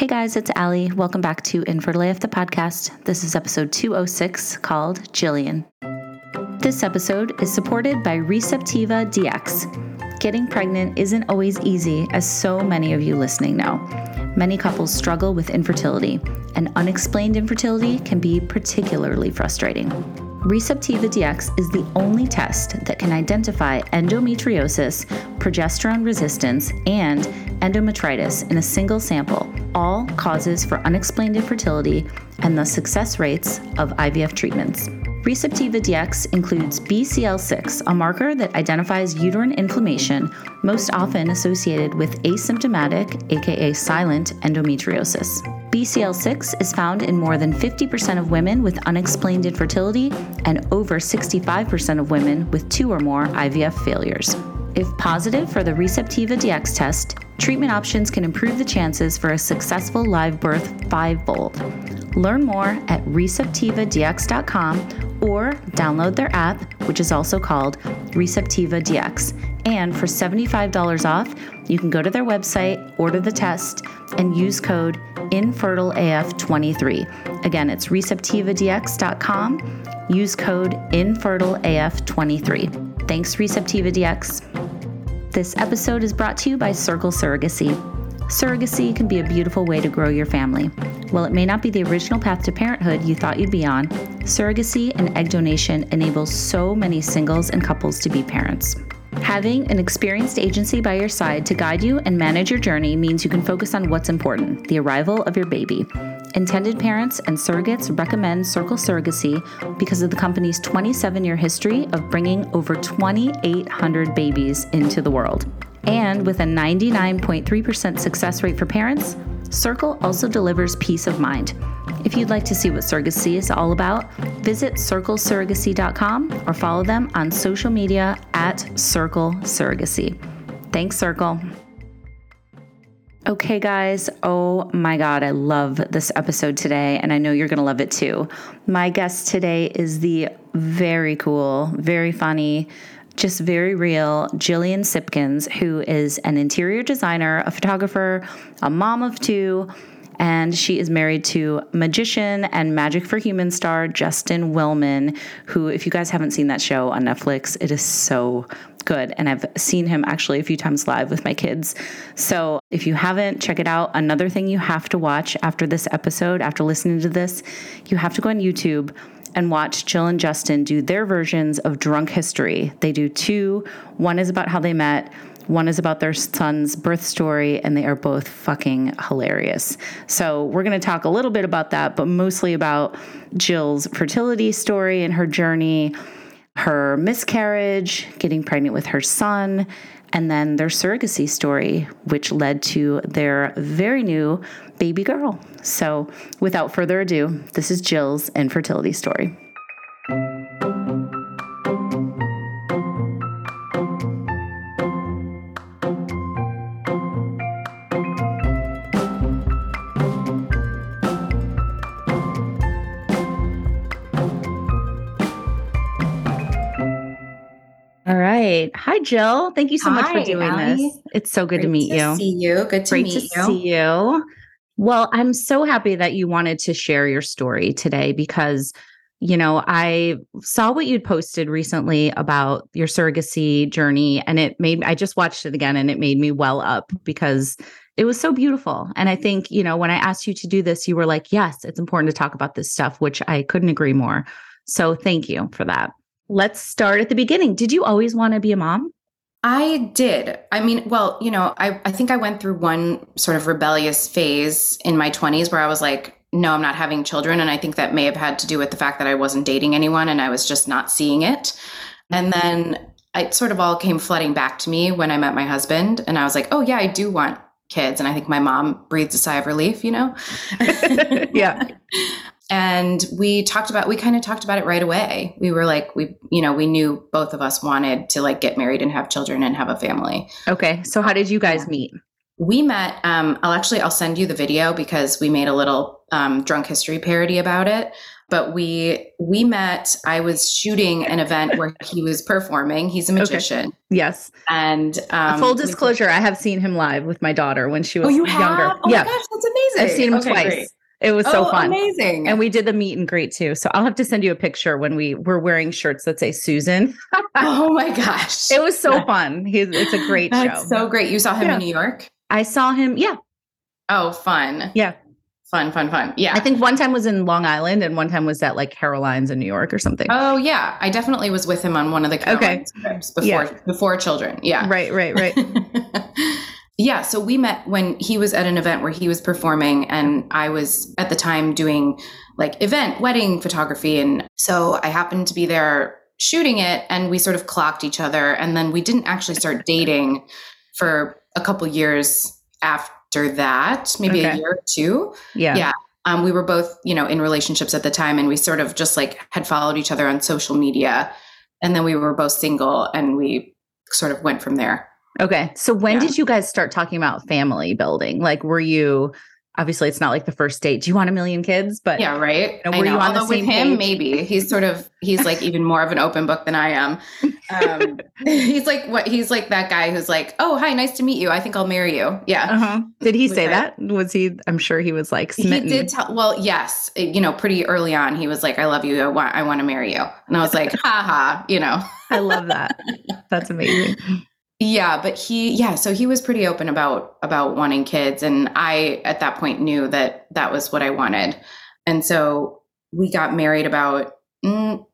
Hey guys, it's Allie. Welcome back to Infertile AF the podcast. This is episode 206 called Jillian. This episode is supported by Receptiva DX. Getting pregnant isn't always easy, as so many of you listening know. Many couples struggle with infertility, and unexplained infertility can be particularly frustrating. Receptiva DX is the only test that can identify endometriosis, progesterone resistance, and endometritis in a single sample, all causes for unexplained infertility and the success rates of IVF treatments. Receptiva DX includes BCL6, a marker that identifies uterine inflammation, most often associated with asymptomatic, aka silent, endometriosis. BCL6 is found in more than 50% of women with unexplained infertility and over 65% of women with two or more IVF failures. If positive for the Receptiva DX test, treatment options can improve the chances for a successful live birth fivefold. Learn more at receptivadx.com or download their app, which is also called Receptiva DX. And for $75 off, you can go to their website, order the test, and use code InfertileAF23. Again, it's receptivadx.com. Use code InfertileAF23. Thanks, Receptiva DX. This episode is brought to you by Circle Surrogacy. Surrogacy can be a beautiful way to grow your family. While it may not be the original path to parenthood you thought you'd be on, surrogacy and egg donation enables so many singles and couples to be parents. Having an experienced agency by your side to guide you and manage your journey means you can focus on what's important the arrival of your baby. Intended parents and surrogates recommend Circle Surrogacy because of the company's 27 year history of bringing over 2,800 babies into the world. And with a 99.3% success rate for parents, Circle also delivers peace of mind. If you'd like to see what surrogacy is all about, visit circlesurrogacy.com or follow them on social media at Circle Surrogacy. Thanks, Circle. Okay, guys. Oh my God, I love this episode today, and I know you're going to love it too. My guest today is the very cool, very funny, just very real Jillian Sipkins, who is an interior designer, a photographer, a mom of two, and she is married to magician and Magic for Humans star Justin Willman, who, if you guys haven't seen that show on Netflix, it is so good. And I've seen him actually a few times live with my kids. So if you haven't, check it out. Another thing you have to watch after this episode, after listening to this, you have to go on YouTube and watch Jill and Justin do their versions of Drunk History. They do two. One is about how they met. One is about their son's birth story, and they are both fucking hilarious. So, we're going to talk a little bit about that, but mostly about Jill's fertility story and her journey, her miscarriage, getting pregnant with her son, and then their surrogacy story, which led to their very new baby girl. So, without further ado, this is Jill's infertility story. Right. Hi, Jill. Thank you so much for doing Allie. this. It's so good Great to meet you. See you. Good to Great meet to you. see you. Well, I'm so happy that you wanted to share your story today because, you know, I saw what you'd posted recently about your surrogacy journey, and it made I just watched it again and it made me well up because it was so beautiful. And I think, you know, when I asked you to do this, you were like, yes, it's important to talk about this stuff, which I couldn't agree more. So thank you for that. Let's start at the beginning. Did you always want to be a mom? I did. I mean, well, you know, I, I think I went through one sort of rebellious phase in my 20s where I was like, no, I'm not having children. And I think that may have had to do with the fact that I wasn't dating anyone and I was just not seeing it. And mm-hmm. then it sort of all came flooding back to me when I met my husband. And I was like, oh, yeah, I do want kids. And I think my mom breathed a sigh of relief, you know? Yeah. and we talked about we kind of talked about it right away we were like we you know we knew both of us wanted to like get married and have children and have a family Okay. So how did you guys meet? we met um i'll actually i'll send you the video because we made a little um, drunk history parody about it but we we met i was shooting an event where he was performing he's a magician okay. yes and um, full disclosure i have seen him live with my daughter when she was oh, you younger have? oh yeah gosh that's amazing i've seen him okay, twice great. It was so oh, fun. Amazing. And we did the meet and greet too. So I'll have to send you a picture when we were wearing shirts that say Susan. oh my gosh. It was so fun. He's, it's a great That's show. so great. You saw him yeah. in New York? I saw him. Yeah. Oh, fun. Yeah. Fun, fun, fun. Yeah. I think one time was in Long Island and one time was at like Caroline's in New York or something. Oh yeah. I definitely was with him on one of the Caroline's okay. trips before yeah. before children. Yeah. Right, right, right. yeah. So we met when he was at an event where he was performing and I was at the time doing like event wedding photography. And so I happened to be there shooting it and we sort of clocked each other. And then we didn't actually start dating for a couple years after after that, maybe okay. a year or two. Yeah. Yeah. Um, we were both, you know, in relationships at the time and we sort of just like had followed each other on social media. And then we were both single and we sort of went from there. Okay. So when yeah. did you guys start talking about family building? Like, were you obviously it's not like the first date. Do you want a million kids? But yeah, right. You know, were you on Although the same with him? page? Maybe he's sort of he's like even more of an open book than I am. Um, he's like what he's like that guy who's like, oh hi, nice to meet you. I think I'll marry you. Yeah. Uh-huh. Did he say that? Was he? I'm sure he was like smitten. He did tell. Well, yes. You know, pretty early on, he was like, I love you. I want. I want to marry you. And I was like, ha ha. You know. I love that. That's amazing. Yeah, but he yeah, so he was pretty open about about wanting kids and I at that point knew that that was what I wanted. And so we got married about mm,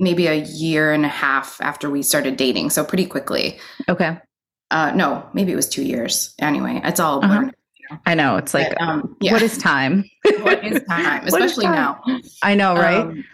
maybe a year and a half after we started dating, so pretty quickly. Okay. Uh no, maybe it was 2 years. Anyway, it's all uh-huh. I know. It's like, but, um, yeah. what is time? what is time? Especially is time? now. I know, right? Um,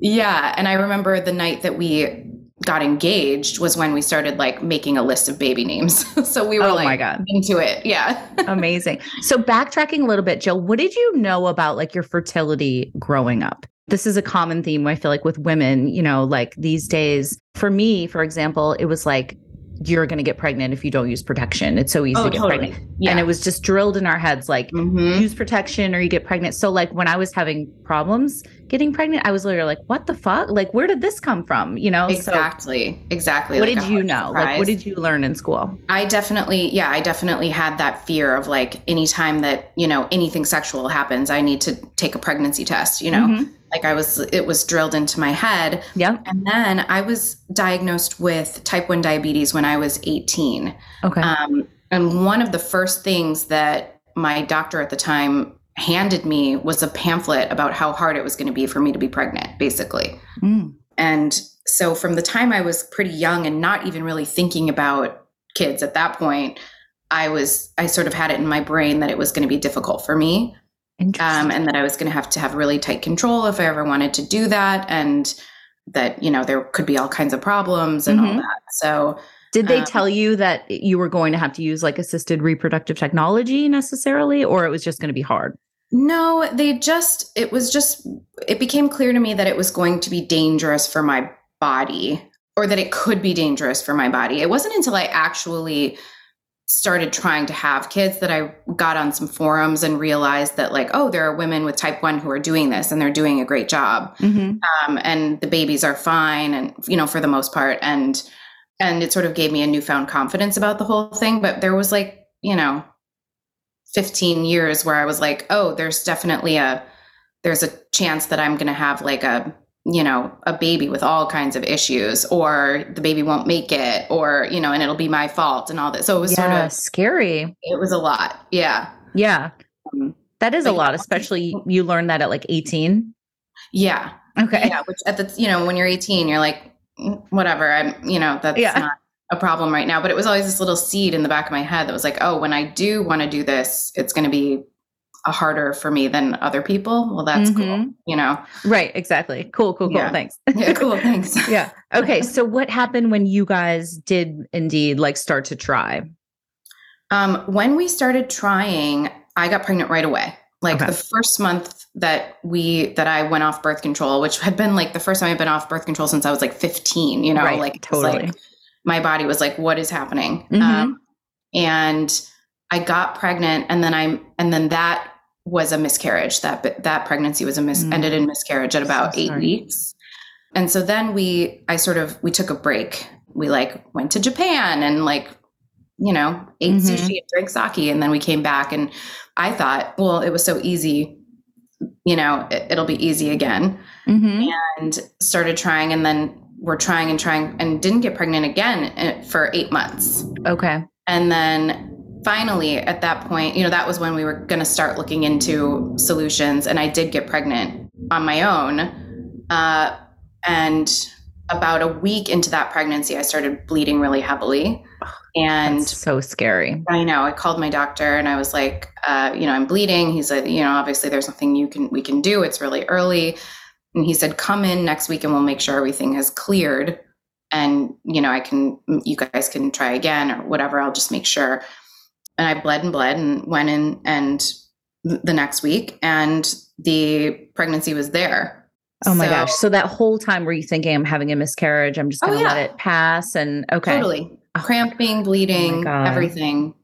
yeah. And I remember the night that we got engaged was when we started like making a list of baby names. so we were oh like my God. into it. Yeah. Amazing. So backtracking a little bit, Jill, what did you know about like your fertility growing up? This is a common theme I feel like with women, you know, like these days. For me, for example, it was like you're going to get pregnant if you don't use protection. It's so easy oh, to get totally. pregnant. Yeah. And it was just drilled in our heads like mm-hmm. use protection or you get pregnant. So like when I was having problems getting pregnant, I was literally like, what the fuck? Like where did this come from? You know? Exactly. So, exactly. What like did you know? Surprise. Like what did you learn in school? I definitely, yeah, I definitely had that fear of like anytime that, you know, anything sexual happens, I need to take a pregnancy test, you know? Mm-hmm like I was it was drilled into my head. Yeah. And then I was diagnosed with type 1 diabetes when I was 18. Okay. Um, and one of the first things that my doctor at the time handed me was a pamphlet about how hard it was going to be for me to be pregnant, basically. Mm. And so from the time I was pretty young and not even really thinking about kids at that point, I was I sort of had it in my brain that it was going to be difficult for me um, and that I was going to have to have really tight control if I ever wanted to do that, and that you know there could be all kinds of problems and mm-hmm. all that. So, did they um, tell you that you were going to have to use like assisted reproductive technology necessarily, or it was just going to be hard? No, they just it was just it became clear to me that it was going to be dangerous for my body or that it could be dangerous for my body. It wasn't until I actually started trying to have kids that I got on some forums and realized that like, oh, there are women with type one who are doing this and they're doing a great job. Mm-hmm. Um, and the babies are fine and, you know, for the most part. And, and it sort of gave me a newfound confidence about the whole thing. But there was like, you know, 15 years where I was like, oh, there's definitely a, there's a chance that I'm going to have like a you know, a baby with all kinds of issues, or the baby won't make it, or, you know, and it'll be my fault and all that. So it was yeah, sort of scary. It was a lot. Yeah. Yeah. Um, that is a lot, especially you learn that at like 18. Yeah. Okay. Yeah. Which at the, you know, when you're 18, you're like, mm, whatever. I'm, you know, that's yeah. not a problem right now. But it was always this little seed in the back of my head that was like, oh, when I do want to do this, it's going to be harder for me than other people. Well, that's mm-hmm. cool, you know? Right, exactly. Cool, cool, cool. Yeah. Thanks. yeah, cool. Thanks. yeah. Okay. So what happened when you guys did indeed like start to try? Um, when we started trying, I got pregnant right away. Like okay. the first month that we that I went off birth control, which had been like the first time I've been off birth control since I was like 15, you know, right, like totally. Like, my body was like, what is happening? Mm-hmm. Um, and I got pregnant and then I'm and then that was a miscarriage. That that pregnancy was a mis- Mm. ended in miscarriage at about So eight weeks. And so then we, I sort of, we took a break. We like went to Japan and like, you know, ate Mhm. sushi and drank sake. And then we came back and I thought, well, it was so easy, you know, it, it'll be easy again. Mhm. And started trying. And then we're trying and trying and didn't get pregnant again uh, for eight months. Okay. And then finally, at that point, you know, that was when we were going to start looking into solutions. And I did get pregnant on my own. Uh, and about a week into that pregnancy, I started bleeding really heavily. And That's so scary. I know I called my doctor and I was like, uh, you know, I'm bleeding. He said, you know, obviously there's nothing you can we can do. It's really early. And he said, come in next week and we'll make sure everything has cleared. And you know, I can you guys can try again or whatever. I'll just make sure. And I bled and bled and went in and the next week and the pregnancy was there. Oh my So- gosh. So that whole time were you thinking I'm having a miscarriage? I'm just Oh, going to let yeah. it pass and okay. Totally. Oh. Cramping, bleeding, oh God. everything.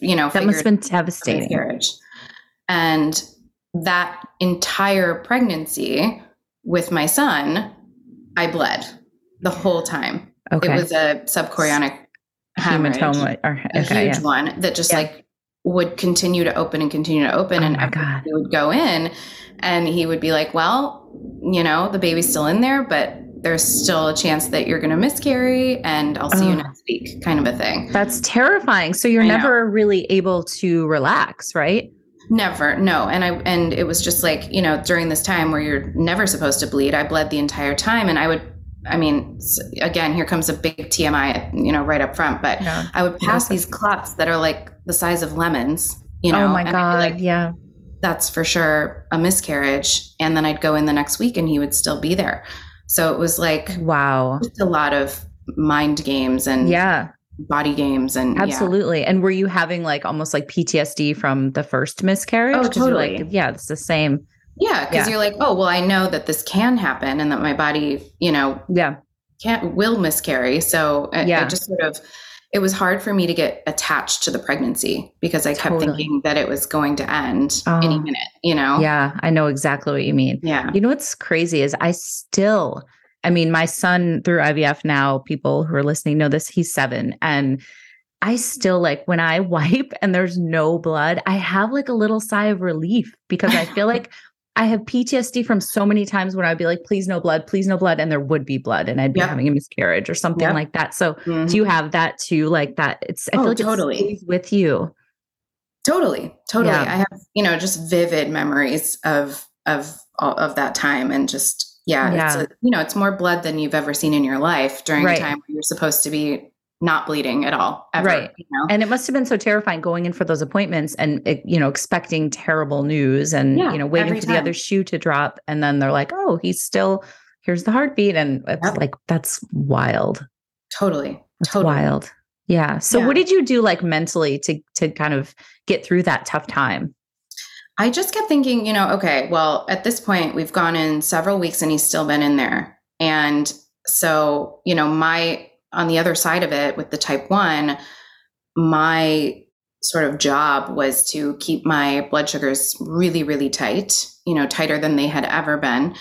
You know, That must have been devastating. miscarriage. And that entire pregnancy with my son, I bled the whole time. Okay. It was a subchorionic hemorrhage, hematoma or a okay, huge yeah. one that just Yeah. like would continue to open and continue to open. Oh and my he would go in and he would be like, well, you know, the baby's still in there, but there's still a chance that you're going to miscarry and I'll see you Oh. next week kind of a thing. That's terrifying. So you're I know. never really able to relax, right? Never, no. And I and it was just like, you know, during this time where you're never supposed to bleed, I bled the entire time and I would I mean, again, here comes a big TMI, you know, right up front, but No. I would pass these clots that are like the size of lemons, you oh know. oh my and god. like, yeah. that's for sure a miscarriage. And then I'd go in the next week and he would still be there. So it was like Wow. just a lot of mind games and Yeah, body games and yeah. absolutely. And were you having like almost like PTSD from the first miscarriage? Oh, totally. Like, yeah, it's the same. Yeah, because Yeah. you're like, oh well, I know that this can happen and that my body, you know, Yeah. can't will miscarry. So uh, it, Yeah. it just sort of it was hard for me to get attached to the pregnancy because I kept Totally. thinking that it was going to end Oh. any minute, you know? Yeah, I know exactly what you mean. Yeah. You know what's crazy is I still, I mean, my son through IVF now, people who are listening know this, he's seven. And I still like when I wipe and there's no blood, I have like a little sigh of relief because I feel like I have PTSD from so many times when I'd be like, please no blood, please no blood. And there would be blood and I'd be Yep. having a miscarriage or something Yep. like that. So Mhm. do you have that too? Like that? It's, I Oh, feel like totally. it with you. Totally, totally. Yeah. I have, you know, just vivid memories of of of that time, and just yeah, it's Yeah. a, you know, it's more blood than you've ever seen in your life during Right. a time where you're supposed to be not bleeding at all, ever. Right. You know? And it must have been so terrifying going in for those appointments and eh, you know expecting terrible news and Yeah, you know waiting for the other shoe to drop and then they're like, "Oh, he's still here's the heartbeat." And it's Yep. like that's wild. totally, That's totally. wild. Yeah. So Yeah. what did you do like mentally to to kind of get through that tough time? I just kept thinking, you know, okay, well, at this point, we've gone in several weeks and he's still been in there. And so, you know, my, on the other side of it with the type one, my sort of job was to keep my blood sugars really, really tight, you know, tighter than they had ever been.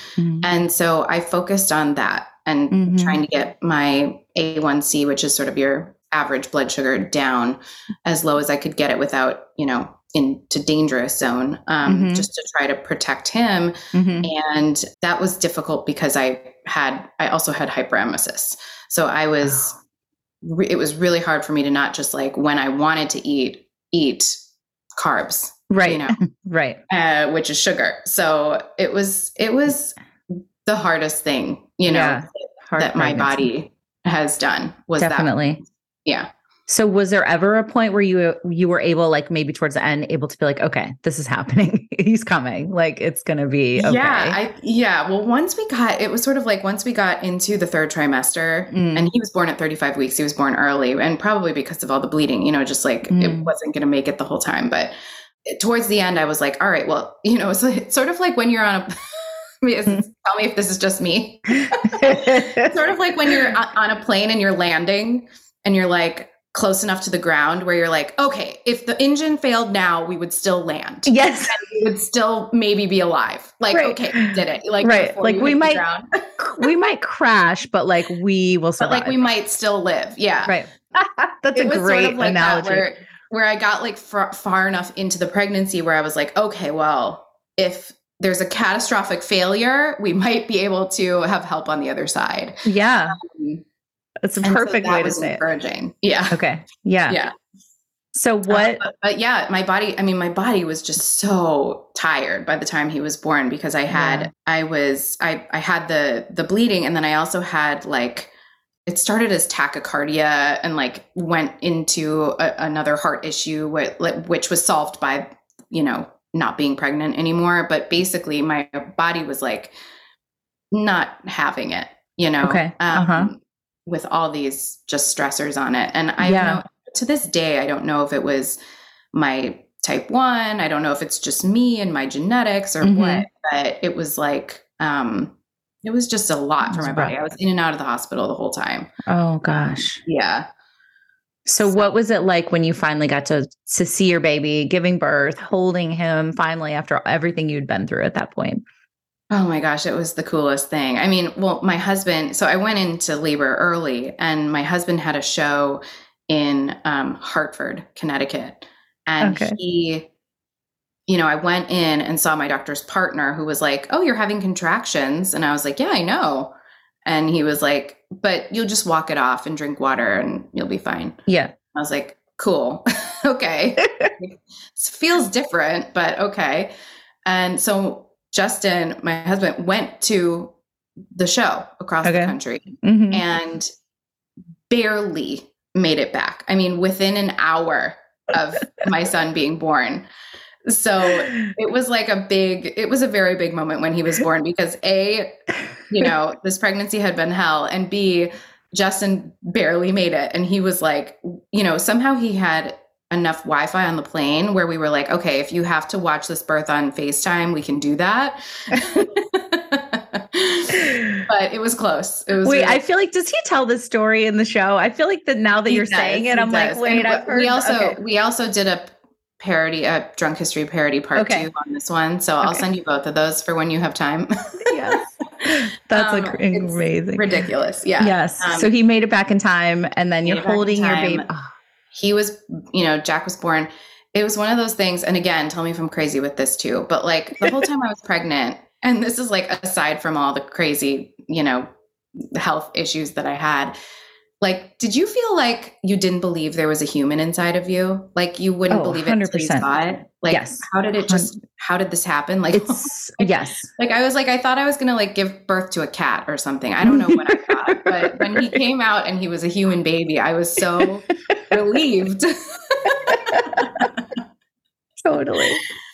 And so I focused on that and Mhm. trying to get my A1C, which is sort of your average blood sugar, down as low as I could get it without, you know, into dangerous zone, um, Mhm. just to try to protect him. Mhm. And that was difficult because I had, I also had hyperemesis. So I was, re- it was really hard for me to not just like when I wanted to eat, eat carbs, Right. you know, right. uh, which is sugar. So it was, it was the hardest thing, you know, Yeah. That my body has done was Definitely. that. Yeah. So was there ever a point where you you were able like maybe towards the end able to be like okay this is happening he's coming like it's going to be okay Yeah. I, yeah. Well, once we got, it was sort of like once we got into the third trimester Mm. and he was born at 35 weeks, he was born early and probably because of all the bleeding, you know, just like Mm. it wasn't going to make it the whole time. But towards the end, I was like, all right, well, you know, it's, it's sort of like when you're on a, is- tell me if this is just me. sort of like when you're on a plane and you're landing and you're like, close enough to the ground where you're like, okay, if the engine failed now, we would still land. Yes. we would still maybe be alive. Like, Right. okay, we did it. Like, Right. Like, we might we might crash, but like we will but survive. like we might still live. Yeah. right. That's it a great sort of like analogy. where where I got like far, far enough into the pregnancy where I was like, okay, well, if there's a catastrophic failure, we might be able to have help on the other side. yeah. Um, It's a and so perfect that way to say it. encouraging. Yeah. Okay. Yeah. Yeah. So what Uh, but, but yeah, my body, I mean, my body was just so tired by the time he was born because I had, Yeah. I was, I, I had the, the bleeding and then I also had like, it started as tachycardia and like went into a, another heart issue, which, which was solved by, you know, not being pregnant anymore. But basically my body was like not having it, you know, Okay. um, Uh-huh. With all these just stressors on it. And I Yeah. know to this day, I don't know if it was my type one. I don't know if it's just me and my genetics or Mhm. what, but it was like, um, it was just a lot for my body. I was in and out of the hospital the whole time. Oh gosh. Yeah. So what was it like when you finally got to to see your baby giving birth, holding him finally after everything you'd been through at that point? Oh my gosh, it was the coolest thing. I mean, well, my husband, so I went into labor early, and my husband had a show in um, Hartford, Connecticut. And Okay. he, you know, I went in and saw my doctor's partner who was like, Oh, you're having contractions. And I was like, Yeah, I know. And he was like, But you'll just walk it off and drink water and you'll be fine. Yeah. I was like, Cool. okay. It feels different, but okay. And so Justin, my husband, went to the show across Okay. the country Mhm. and barely made it back. I mean, within an hour of my son being born. So it was like a big, it was a very big moment when he was born because A, you know, this pregnancy had been hell, and B, Justin barely made it. And he was like, you know, somehow he had enough Wi Fi on the plane where we were like, okay, if you have to watch this birth on FaceTime, we can do that. but it was close. It was Wait, really- I feel like does he tell this story in the show? I feel like that now that He you're does, saying it, I'm like, wait, heard we also okay. we also did a parody, a drunk history parody part Okay. two on this one. So I'll Okay. send you both of those for when you have time. yes. That's Um, like amazing. Ridiculous. Yeah. Yes. Um, so he made it back in time and then you're it back in holding your baby. Oh, He was, you know, Jack was born. It was one of those things. And again, tell me if I'm crazy with this too. But like the whole time I was pregnant, and this is like aside from all the crazy, you know, health issues that I had. Like, did you feel like you didn't believe there was a human inside of you? Like you wouldn't Oh, believe it until you 100%. saw it? Like, Yes. how did it just, how did this happen? Like, it's yes. like I was like, I thought I was gonna like give birth to a cat or something. I don't know what I thought, but when he came out and he was a human baby, I was so relieved. Totally.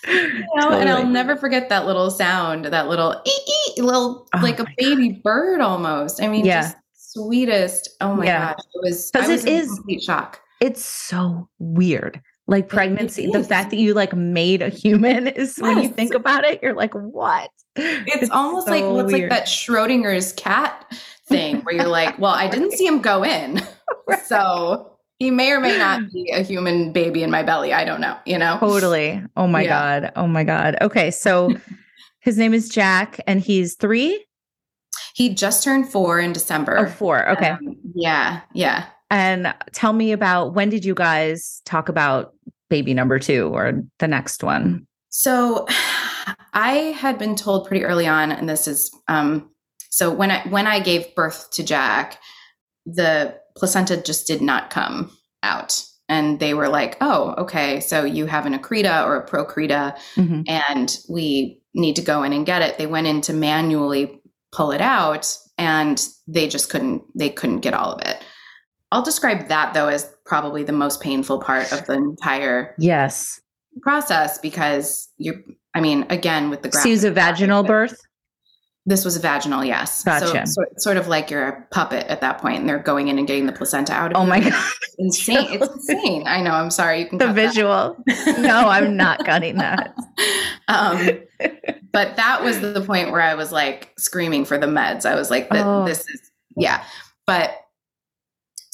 You know, and I'll never forget that little sound, that little ee, ee, little Oh like a baby bird almost. I mean, Yeah. just sweetest. Oh my Yeah. gosh, it was. 'Cause I was it is- complete shock. It's so weird. Like pregnancy, the fact that you like made a human is when you think about it, you're like, what? It's, almost like well, it's like that Schrodinger's cat thing where you're like, well, I didn't see him go in, so he may or may not be a human baby in my belly. I don't know. You know. Totally. Oh my Yeah. God. Oh my God. Okay. So his name is Jack and he's three? He just turned four in December. Oh, four. Okay. Um, yeah, yeah. And tell me about when did you guys talk about baby number two or the next one? So I had been told pretty early on, and this is um, so when I when I gave birth to Jack, the placenta just did not come out. And they were like, oh, okay, so you have an accreta or a percreta, Mhm. and we need to go in and get it. They went in to manually pull it out, and they just couldn't, they couldn't get all of it. I'll describe that though as probably the most painful part of the entire Yes. process because you're I mean again with the So he was a vaginal birth? This was a vaginal, yes. Gotcha. So, so sort of like you're a puppet at that point, and they're going in and getting the placenta out. Of Oh you. my God. It's insane! It's insane. I know. I'm sorry. You can The visual. No, I'm not cutting that. um, but that was the point where I was like screaming for the meds. I was like, "Th- Oh. "This is yeah." But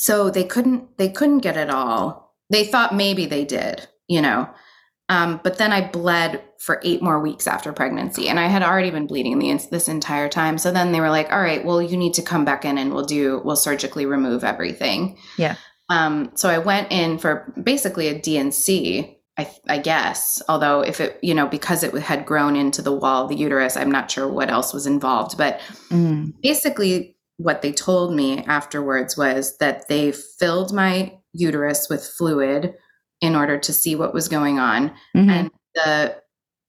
so they couldn't they couldn't get it all. They thought maybe they did, you know. Um, but then I bled for eight more weeks after pregnancy, and I had already been bleeding the, this entire time. So then they were like, "All right, well, you need to come back in, and we'll do we'll surgically remove everything." Yeah. Um, so I went in for basically a D&C, I, I guess. Although if it, you know, because it had grown into the wall of the uterus, I'm not sure what else was involved. But Mm. basically, what they told me afterwards was that they filled my uterus with fluid in order to see what was going on Mhm. and the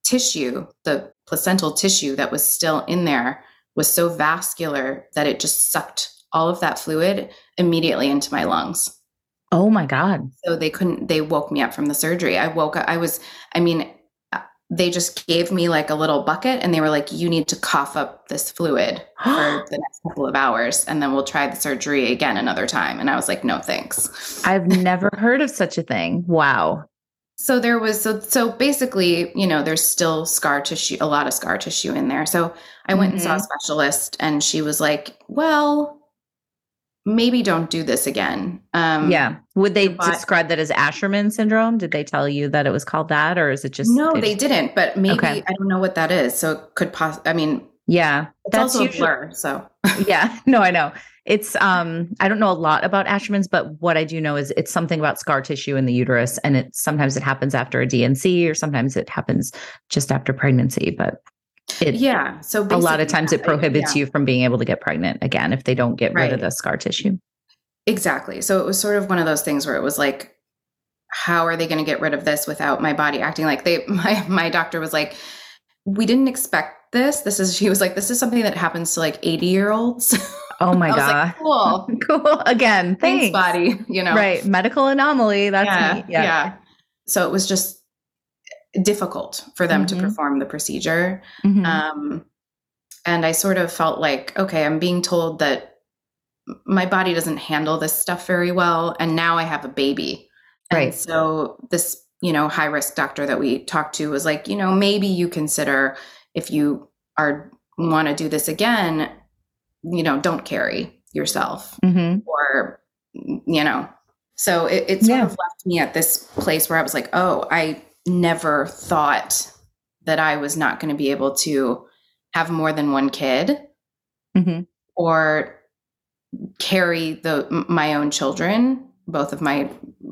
tissue the placental tissue that was still in there was so vascular that it just sucked all of that fluid immediately into my lungs oh my God. so they couldn't they woke me up from the surgery i woke up i was i mean they just gave me like a little bucket and they were like you need to cough up this fluid for the next couple of hours and then we'll try the surgery again another time and i was like no thanks I've never heard of such a thing. Wow. so there was so so basically you know there's still scar tissue a lot of scar tissue in there so i went and saw a mm-hmm. specialist and she was like well maybe don't do this again um yeah. Would they body- describe that as Asherman syndrome? Did they tell you that it was called that, or is it just no they didn't but maybe Okay. i don't know what that is so it could pos- i mean Yeah, it's that's also usually a blur so yeah. No, I know. It's um I don't know a lot about Asherman's, but what I do know is it's something about scar tissue in the uterus, and it sometimes it happens after a DNC, or sometimes it happens just after pregnancy. But it yeah so a lot of times it prohibits yeah, you from being able to get pregnant again if they don't get rid of the scar tissue. exactly so it was sort of one of those things where it was like how are they going to get rid of this without my body acting like they my my doctor was like we didn't expect this this is she was like this is something that happens to like 80 year olds Oh my I was god. like, cool cool. Again, thanks thanks. body you know Right. Medical anomaly. That's yeah, yeah Yeah. so it was just difficult for them Mhm. to perform the procedure Mhm. Um, and I sort of felt like, okay, I'm being told that my body doesn't handle this stuff very well. And now I have a baby. And Right. so this, you know, high risk doctor that we talked to was like, you know, maybe you consider if you are want to do this again, you know, don't carry yourself Mhm. or you know so it, it sort Yeah. of left me at this place where i was like oh i never thought that i was not going to be able to have more than one kid Mhm. or carry the my own children both of my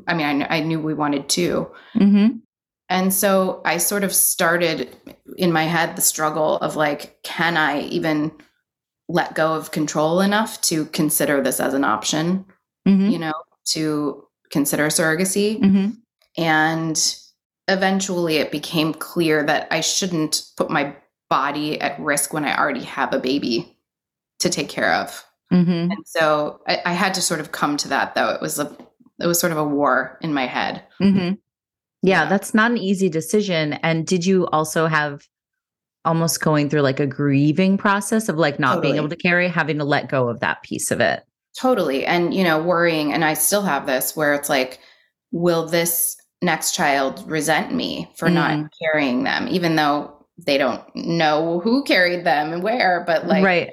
i mean i, I knew we wanted two Mhm. and so i sort of started in my head the struggle of like can i even let go of control enough to consider this as an option Mhm. you know, to consider surrogacy. Mhm. And eventually it became clear that I shouldn't put my body at risk when I already have a baby to take care of. Mhm. And so I, I had to sort of come to that though. It was a it was sort of a war in my head. Mhm. Yeah, Yeah. that's not an easy decision. And did you also have almost going through like a grieving process of like not being able to carry, having to let go of that piece of it? Totally. And you know, worrying and I still have this where it's like, will this next child resent me for not Mm. carrying them, even though they don't know who carried them and where, but like right.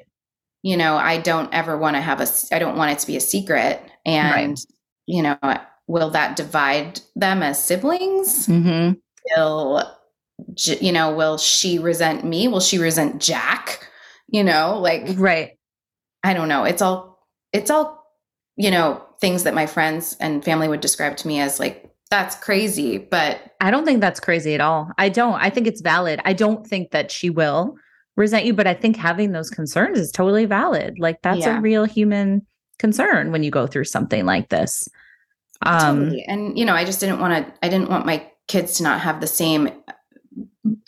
you know, I don't ever want to have a, I don't want it to be a secret. And, you know, will that divide them as siblings? Mm-hmm. Will, you know, will she resent me? Will she resent Jack? You know, like, Right. I don't know. It's all, it's all, you know, things that my friends and family would describe to me as like, that's crazy. But I don't think that's crazy at all. I don't. I think it's valid. I don't think that she will resent you, but I think having those concerns is totally valid. Like that's Yeah. a real human concern when you go through something like this. Um totally. And, you know, I just didn't want to, I didn't want my kids to not have the same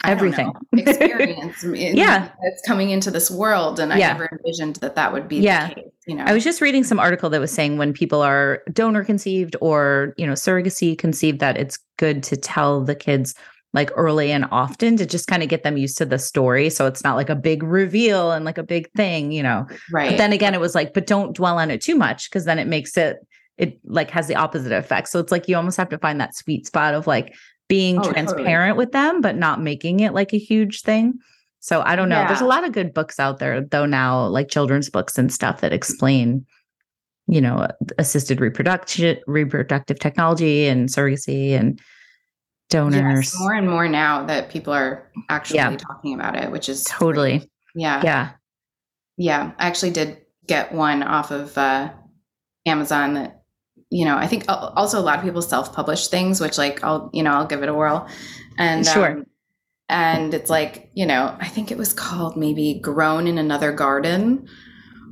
Everything. know, experience in- Yeah. that's coming into this world and Yeah. i never envisioned that that would be Yeah. the case you know I was just reading some article that was saying when people are donor conceived or, you know, surrogacy conceived that it's good to tell the kids like early and often to just kind of get them used to the story so it's not like a big reveal and like a big thing, you know. right But then again it was like but don't dwell on it too much because then it makes it it like has the opposite effect. So it's like you almost have to find that sweet spot of like being Oh, totally. transparent with them but not making it like a huge thing. So I don't know. There's a lot of good books out there though now, like children's books and stuff that explain you know, assisted reproduction, reproductive technology and surrogacy and donors. Yes, more and more now that people are actually yeah. talking about it, which is totally. Great. Yeah. Yeah. Yeah. I actually did get one off of uh, Amazon that, you know, I think also a lot of people self publish things, which like I'll, you know, I'll give it a whirl. And sure. Um, and it's like, you know, I think it was called maybe Grown in Another Garden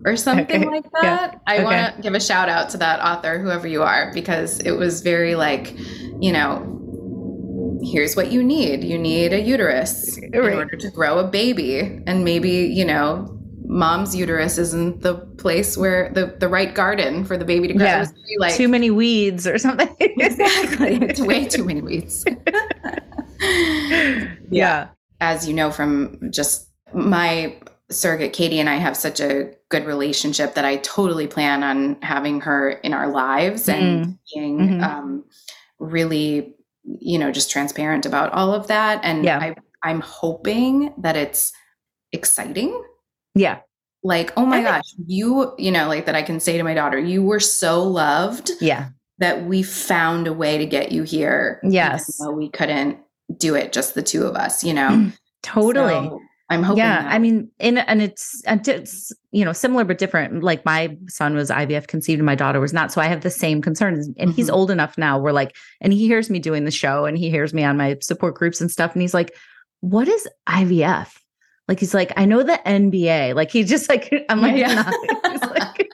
or something okay. like that. Yeah. I okay. want to give a shout out to that author, whoever you are, because it was very like, you know, here's what you need. You need a uterus right. in order to grow a baby. And maybe, you know, mom's uterus isn't the place where the, the right garden for the baby to grow. Yeah. Like, too many weeds or something. exactly. It's way too many weeds. yeah. yeah. As you know from just my surrogate Katie and I have such a good relationship that I totally plan on having her in our lives mm. and being mm-hmm. um, really, you know, just transparent about all of that. And yeah. I, I'm hoping that it's exciting. Yeah. Like, oh my gosh, you, you know, like that I can say to my daughter, you were so loved. Yeah. That we found a way to get you here. Yes. we couldn't do it just the two of us, you know? Totally. So, I'm hoping. Yeah, that. I mean, in and it's it's you know similar but different. Like my son was IVF conceived, and my daughter was not. So I have the same concerns. And mm-hmm. he's old enough now. Where like, and he hears me doing the show, and he hears me on my support groups and stuff, and he's like, "What is IVF?" Like he's like, "I know the NBA." Like he just like I'm like, yeah. like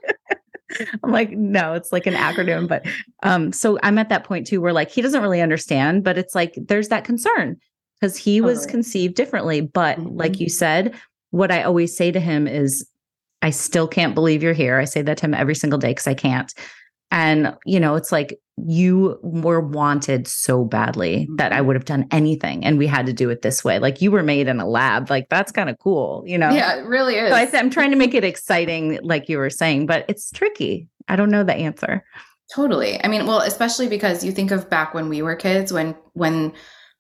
I'm like, no, it's like an acronym. But um, so I'm at that point too where like he doesn't really understand, but it's like there's that concern because he was conceived differently. But mm-hmm. like you said, what I always say to him is, I still can't believe you're here. I say that to him every single day because I can't. And, you know, it's like you were wanted so badly that I mm-hmm. would have done anything. And we had to do it this way. Like you were made in a lab. Like that's kind of cool, you know? Yeah, it really is. So I, I'm trying to make it exciting, like you were saying, but it's tricky. I don't know the answer. Totally. I mean, well, especially because you think of back when we were kids, when, when,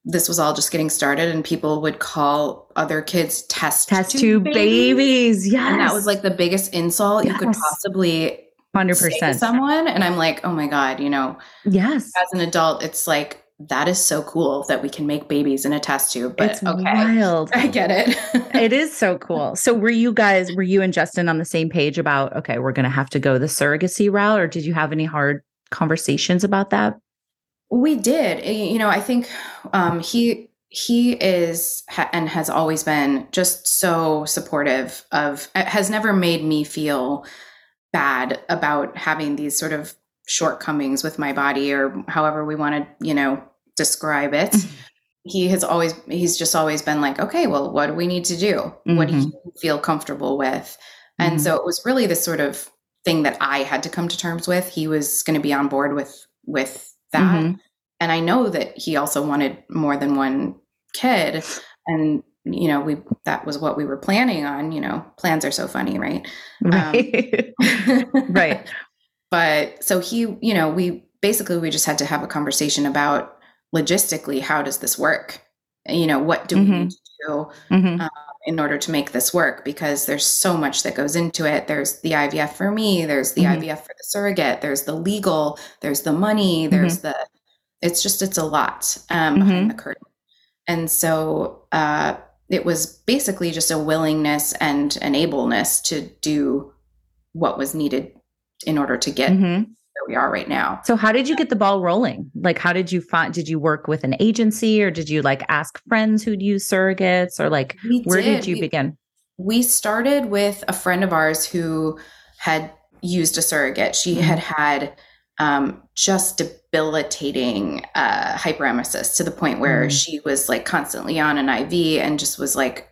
this was all just getting started and people would call other kids test test tube babies. babies. Yes. And that was like the biggest insult yes. you could possibly 100% someone and I'm like, "Oh my god, you know." Yes. As an adult, it's like that is so cool that we can make babies in a test tube. But it's okay. wild. I get it. it is so cool. So were you guys, were you and Justin on the same page about, okay, we're gonna have to go the surrogacy route, or did you have any hard conversations about that? We did. You know, I think um, he he is ha- and has always been just so supportive of. Has never made me feel bad about having these sort of shortcomings with my body or however we want to, you know, describe it. Mm-hmm. he has always he's just always been like, okay, well, what do we need to do? Mm-hmm. What do you mm-hmm. feel comfortable with? And mm-hmm. so it was really this sort of thing that I had to come to terms with. He was going to be on board with with that. Mm-hmm. And I know that he also wanted more than one kid. And, you know, we that was what we were planning on. You know, plans are so funny, right? Right. Um, right. But so he, you know, we basically we just had to have a conversation about logistically how does this work? You know, what do mm-hmm. we need to do? Mm-hmm. Um, in order to make this work because there's so much that goes into it. There's the IVF for me, there's the mm-hmm. IVF for the surrogate, there's the legal, there's the money, there's mm-hmm. the it's just it's a lot um, mm-hmm. behind the curtain. And so uh, it was basically just a willingness and an ableness to do what was needed in order to get mm-hmm. where we are right now. So how did you get the ball rolling? Like how did you find did you work with an agency or did you like ask friends who'd use surrogates or like we where did, did you we, begin? We started with a friend of ours who had used a surrogate. She mm-hmm. had had um, just debilitating uh, hyperemesis to the point where mm. she was like constantly on an IV and just was like,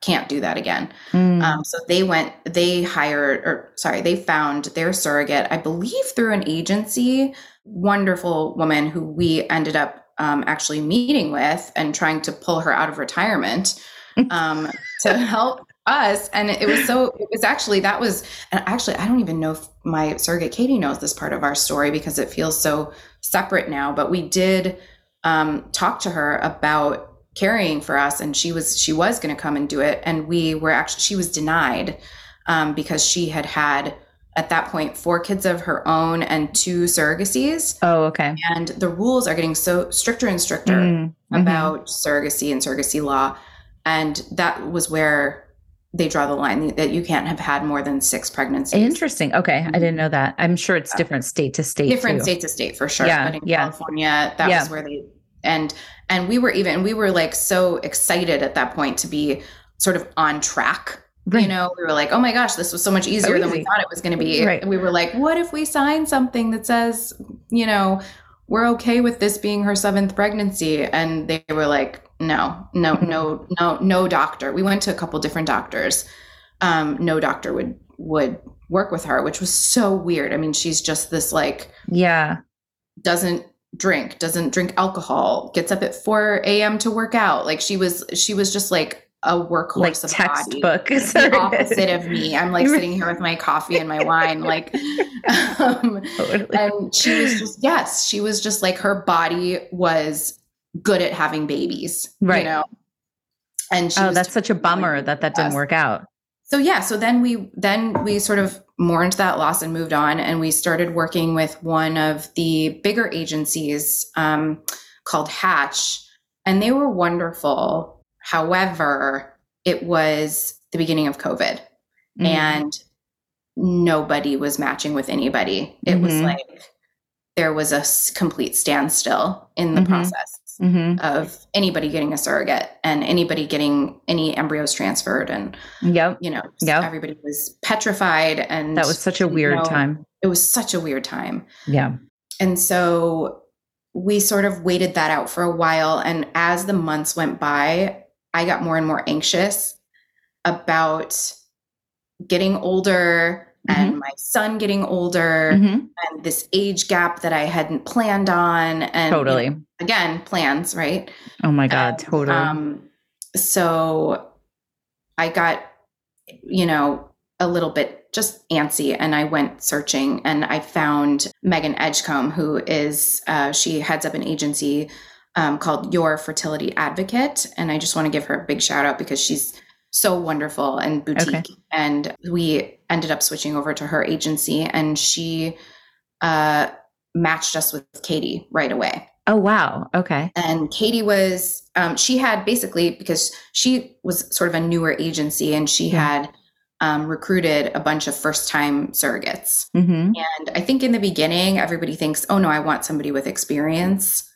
can't do that again. Mm. Um, so they went, they hired, or sorry, they found their surrogate, I believe through an agency, wonderful woman who we ended up um, actually meeting with and trying to pull her out of retirement um, to help us and it was so it was actually that was and actually i don't even know if my surrogate katie knows this part of our story because it feels so separate now but we did um, talk to her about carrying for us and she was she was going to come and do it and we were actually she was denied um, because she had had at that point four kids of her own and two surrogacies. Oh, okay. And the rules are getting so stricter and stricter Mm, mhm. about surrogacy and surrogacy law. And that was where they draw the line that you can't have had more than six pregnancies. Interesting. Okay. I didn't know that. I'm sure it's different state to state. different too. state to state for sure. Yeah, But in yeah. California, that Yeah. was where they and and we were even we were like so excited at that point to be sort of on track. You know, we were like, oh my gosh, this was so much easier than we thought it was going to be. Right. And we were like, what if we sign something that says, you know, we're okay with this being her seventh pregnancy? And they were like, no, no, no, no, no doctor. We went to a couple different doctors. Um, no doctor would would work with her, which was so weird. I mean, she's just this like Yeah. doesn't drink, doesn't drink alcohol, gets up at 4 a.m. to work out. Like she was, she was just like a workhorse Like of body. textbook. The opposite of me. I'm like sitting here with my coffee and my wine, like, um, Totally. and she was just, yes, she was just like her body was good at having babies, Right. You know, and she Oh, that's such a bummer really that that didn't work out. so yeah so then we then we sort of mourned that loss and moved on and we started working with one of the bigger agencies um, called hatch and they were wonderful however it was the beginning of covid Mhm. and nobody was matching with anybody it was Mhm. like there was a complete standstill in the Mhm. process Mhm. of anybody getting a surrogate and anybody getting any embryos transferred and Yep. you know Yep. everybody was petrified and That was such a weird know- time. it was such a weird time Yeah. and so we sort of waited that out for a while and as the months went by i got more and more anxious about getting older and my son getting older Mhm. and this age gap that i hadn't planned on and you know, Totally. Again plans right Oh my God. and, Totally. Um, so I got, you know, a little bit just antsy and I went searching and I found Megan Edgecombe, who is, uh, she heads up an agency um, called Your Fertility Advocate. And I just want to give her a big shout out because she's so wonderful and boutique. Okay. And we ended up switching over to her agency and she uh, matched us with Katie right away oh, wow. Okay. and Katie was um, she had basically because she was sort of a newer agency and she Yeah. had um, recruited a bunch of first time surrogates hmm and I think in the beginning everybody thinks oh no I want somebody with experience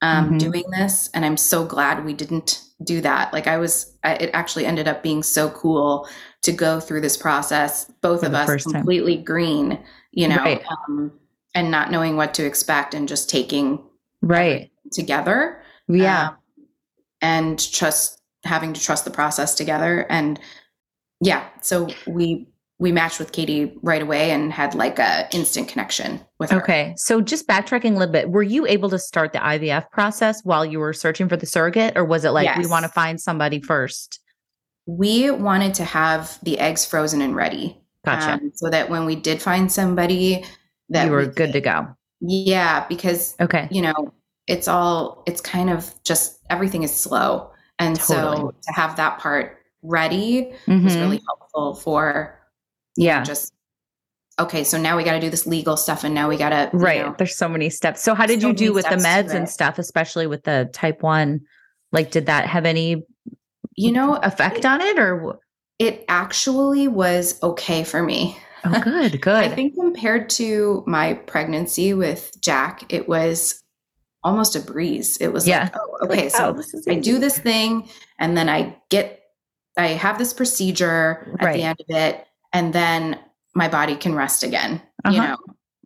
um, Mhm. doing this and I'm so glad we didn't do that like I was I, it actually ended up being so cool to go through this process both For of us first time. completely green you know Right. um, and not knowing what to expect and just taking Right. together Yeah. um, and just having to trust the process together and yeah so we we matched with katie right away and had like a instant connection with her Okay. So just backtracking a little bit, were you able to start the IVF process while you were searching for the surrogate, or was it like we want to find somebody first? we wanted to have the eggs frozen and ready Gotcha. um, so that when we did find somebody that you were we good could- to go. Yeah because Okay. you know it's all it's kind of just everything is slow and so to have that part ready was Mhm. really helpful for Yeah. just okay so now we got to do this legal stuff and now we got to Right. There's so many steps. So how did So you do with the meds and stuff, especially with the type one? Like, did that have any you know effect on it or? it actually was okay for me Oh, good. Good. I think compared to my pregnancy with jack it was almost a breeze it was Yeah. like oh okay Like, so oh, i do this thing and then i get i have this procedure at Right. the end of it and then my body can rest again you Uh-huh. know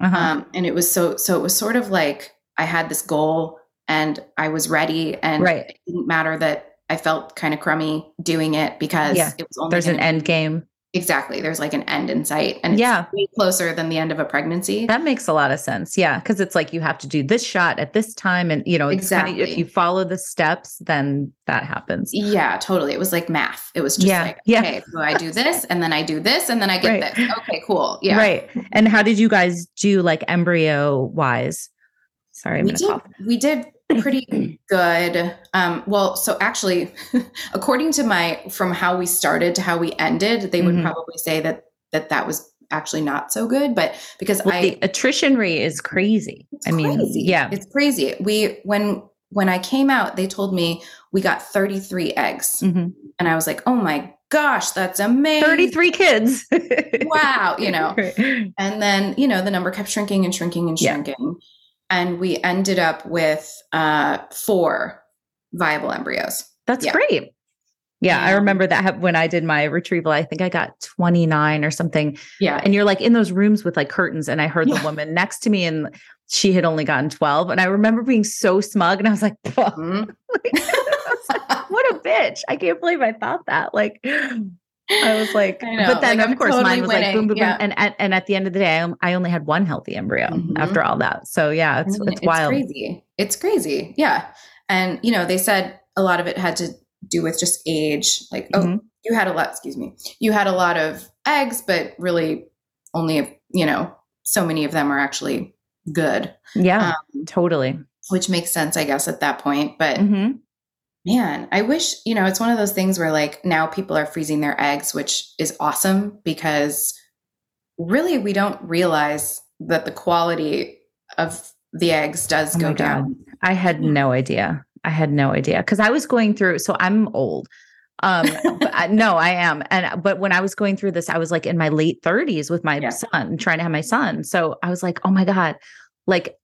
Uh-huh. um, and it was so so it was sort of like i had this goal and i was ready and Right. it didn't matter that i felt kind of crummy doing it because Yeah. it was only There's an end game. Exactly there's like an end in sight and it's Yeah. way closer than the end of a pregnancy That makes a lot of sense. Yeah. Cause it's like you have to do this shot at this time. And, you know, exactly. kinda- if you follow the steps, then that happens. yeah totally it was like math it was just Yeah, like yeah. okay so i do this and then i do this and then i get Right. this okay cool yeah Right. And how did you guys do like embryo wise? Sorry, I'm we did cough. we did pretty good um well so actually according to my from how we started to how we ended they would Mhm. probably say that that that was actually not so good. But because Well, I the attrition rate is crazy. I mean, crazy. yeah. It's crazy. We when when I came out, they told me we got 33 eggs. Mhm. And I was like, "Oh my gosh, that's amazing." 33 kids. Wow, you know. And then, you know, the number kept shrinking and shrinking and Yeah. And we ended up with uh 4 viable embryos. That's Yeah. great. Yeah, I remember that when I did my retrieval, I think I got 29 or something. Yeah. And you're like in those rooms with like curtains. And I heard Yeah. the woman next to me and she had only gotten 12. And I remember being so smug and I was like, "Fuck, Mhm. what a bitch. I can't believe I thought that. Like, I was like, I know, but then like, of I'm course totally mine was like boom, boom, yeah. boom. And, and and at the end of the day, I, I only had one healthy embryo Mhm. after all that. So yeah, it's I mean, it's wild. crazy. It's crazy. Yeah. And you know, they said a lot of it had to do with just age. Like, oh, Mhm. you had a lot, excuse me. You had a lot of eggs, but really only, you know, so many of them are actually good. Yeah, Um, totally. which makes sense, I guess, at that point. But hmm man, I wish, you know, it's one of those things where like now people are freezing their eggs, which is awesome because really we don't realize that the quality of the eggs does Oh go down. I had no idea. I had no idea because I was going through. So I'm old. Um, I, no, I am. And but when I was going through this, I was like in my late 30s with my Yeah. son, trying to have my son. So I was like, oh my god, like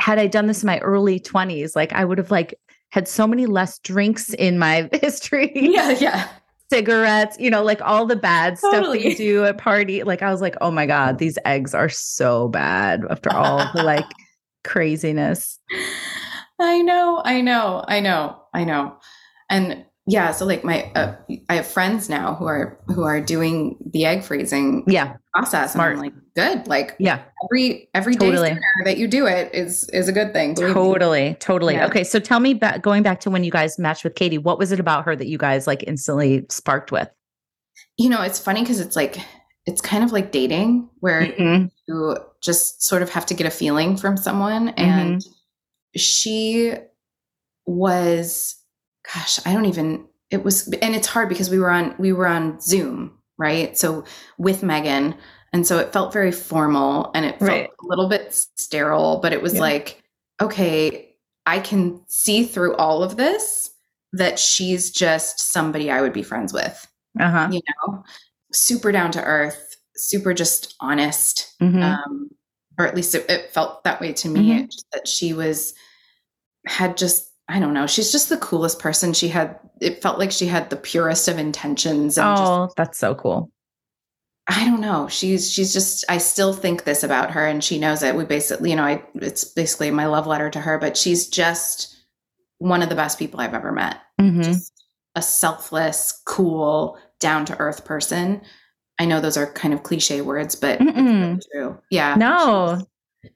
had I done this in my early 20s, like I would have like had so many less drinks in my history. Yeah, yeah. cigarettes, you know, like all the bad stuff that you do at party. Like I was like, oh my God, these eggs are so bad after all the like craziness. I know, I know, I know, I know. And yeah, so like my uh, I have friends now who are who are doing the egg freezing Yeah. process. Smart. Like, good. Like Yeah. every every day Totally. sooner that you do it is is a good thing. believe me. Totally. Totally. Yeah. Okay. So tell me back going back to when you guys matched with Katie, what was it about her that you guys like instantly sparked with? You know, it's funny because it's like it's kind of like dating where Mhm. you just sort of have to get a feeling from someone. And she was, gosh, I don't even, it was, and it's hard because we were on, we were on Zoom, right? So with Megan. And so it felt very formal and it felt Right. a little bit sterile, but it was Yeah. like, okay, I can see through all of this that she's just somebody I would be friends with, Uh-huh. you know, super down to earth, super just honest Mhm. um, or at least it, it felt that way to me Mhm. just that she was had just i don't know. She's just the coolest person. She had it felt like she had the purest of intentions and just oh, that's so cool. i don't know. She's she's just i still think this about her and she knows it. We basically you know i it's basically my love letter to her but she's just one of the best people i've ever met. Mhm. just a selfless cool down to earth person. I know those are kind of cliche words but true. Yeah. No.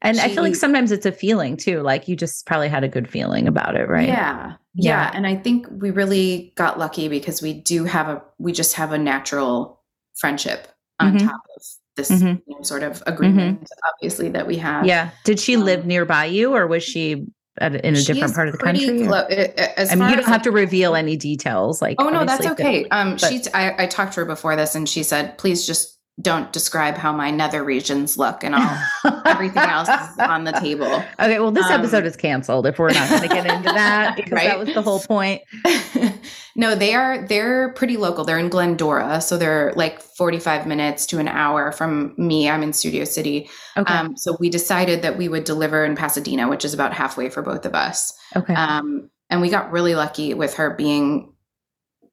And I feel like sometimes it's a feeling too. Like you just probably had a good feeling about it, right? Yeah. Yeah. yeah. And I think we really got lucky because we do have a, we just have a natural friendship on Mhm. top of this Mhm. you know, sort of agreement, obviously, that we have. Yeah. Did she Um, live nearby you or was she at, in a different part of the country? clo- I mean, you don't have to reveal any details. Like, Oh no, that's okay. but- Um, she, I, I talked to her before this, and she said, "Please just don't describe how my nether regions look, and all everything else is on the table." Okay, well, this Um, episode is canceled if we're not going to get into that because Right? that was the whole point. no, they are they're pretty local. They're in Glendora, so they're like 45 minutes to an hour from me. I'm in Studio City. Okay. Um, so we decided that we would deliver in Pasadena, which is about halfway for both of us. okay. Um, and we got really lucky with her being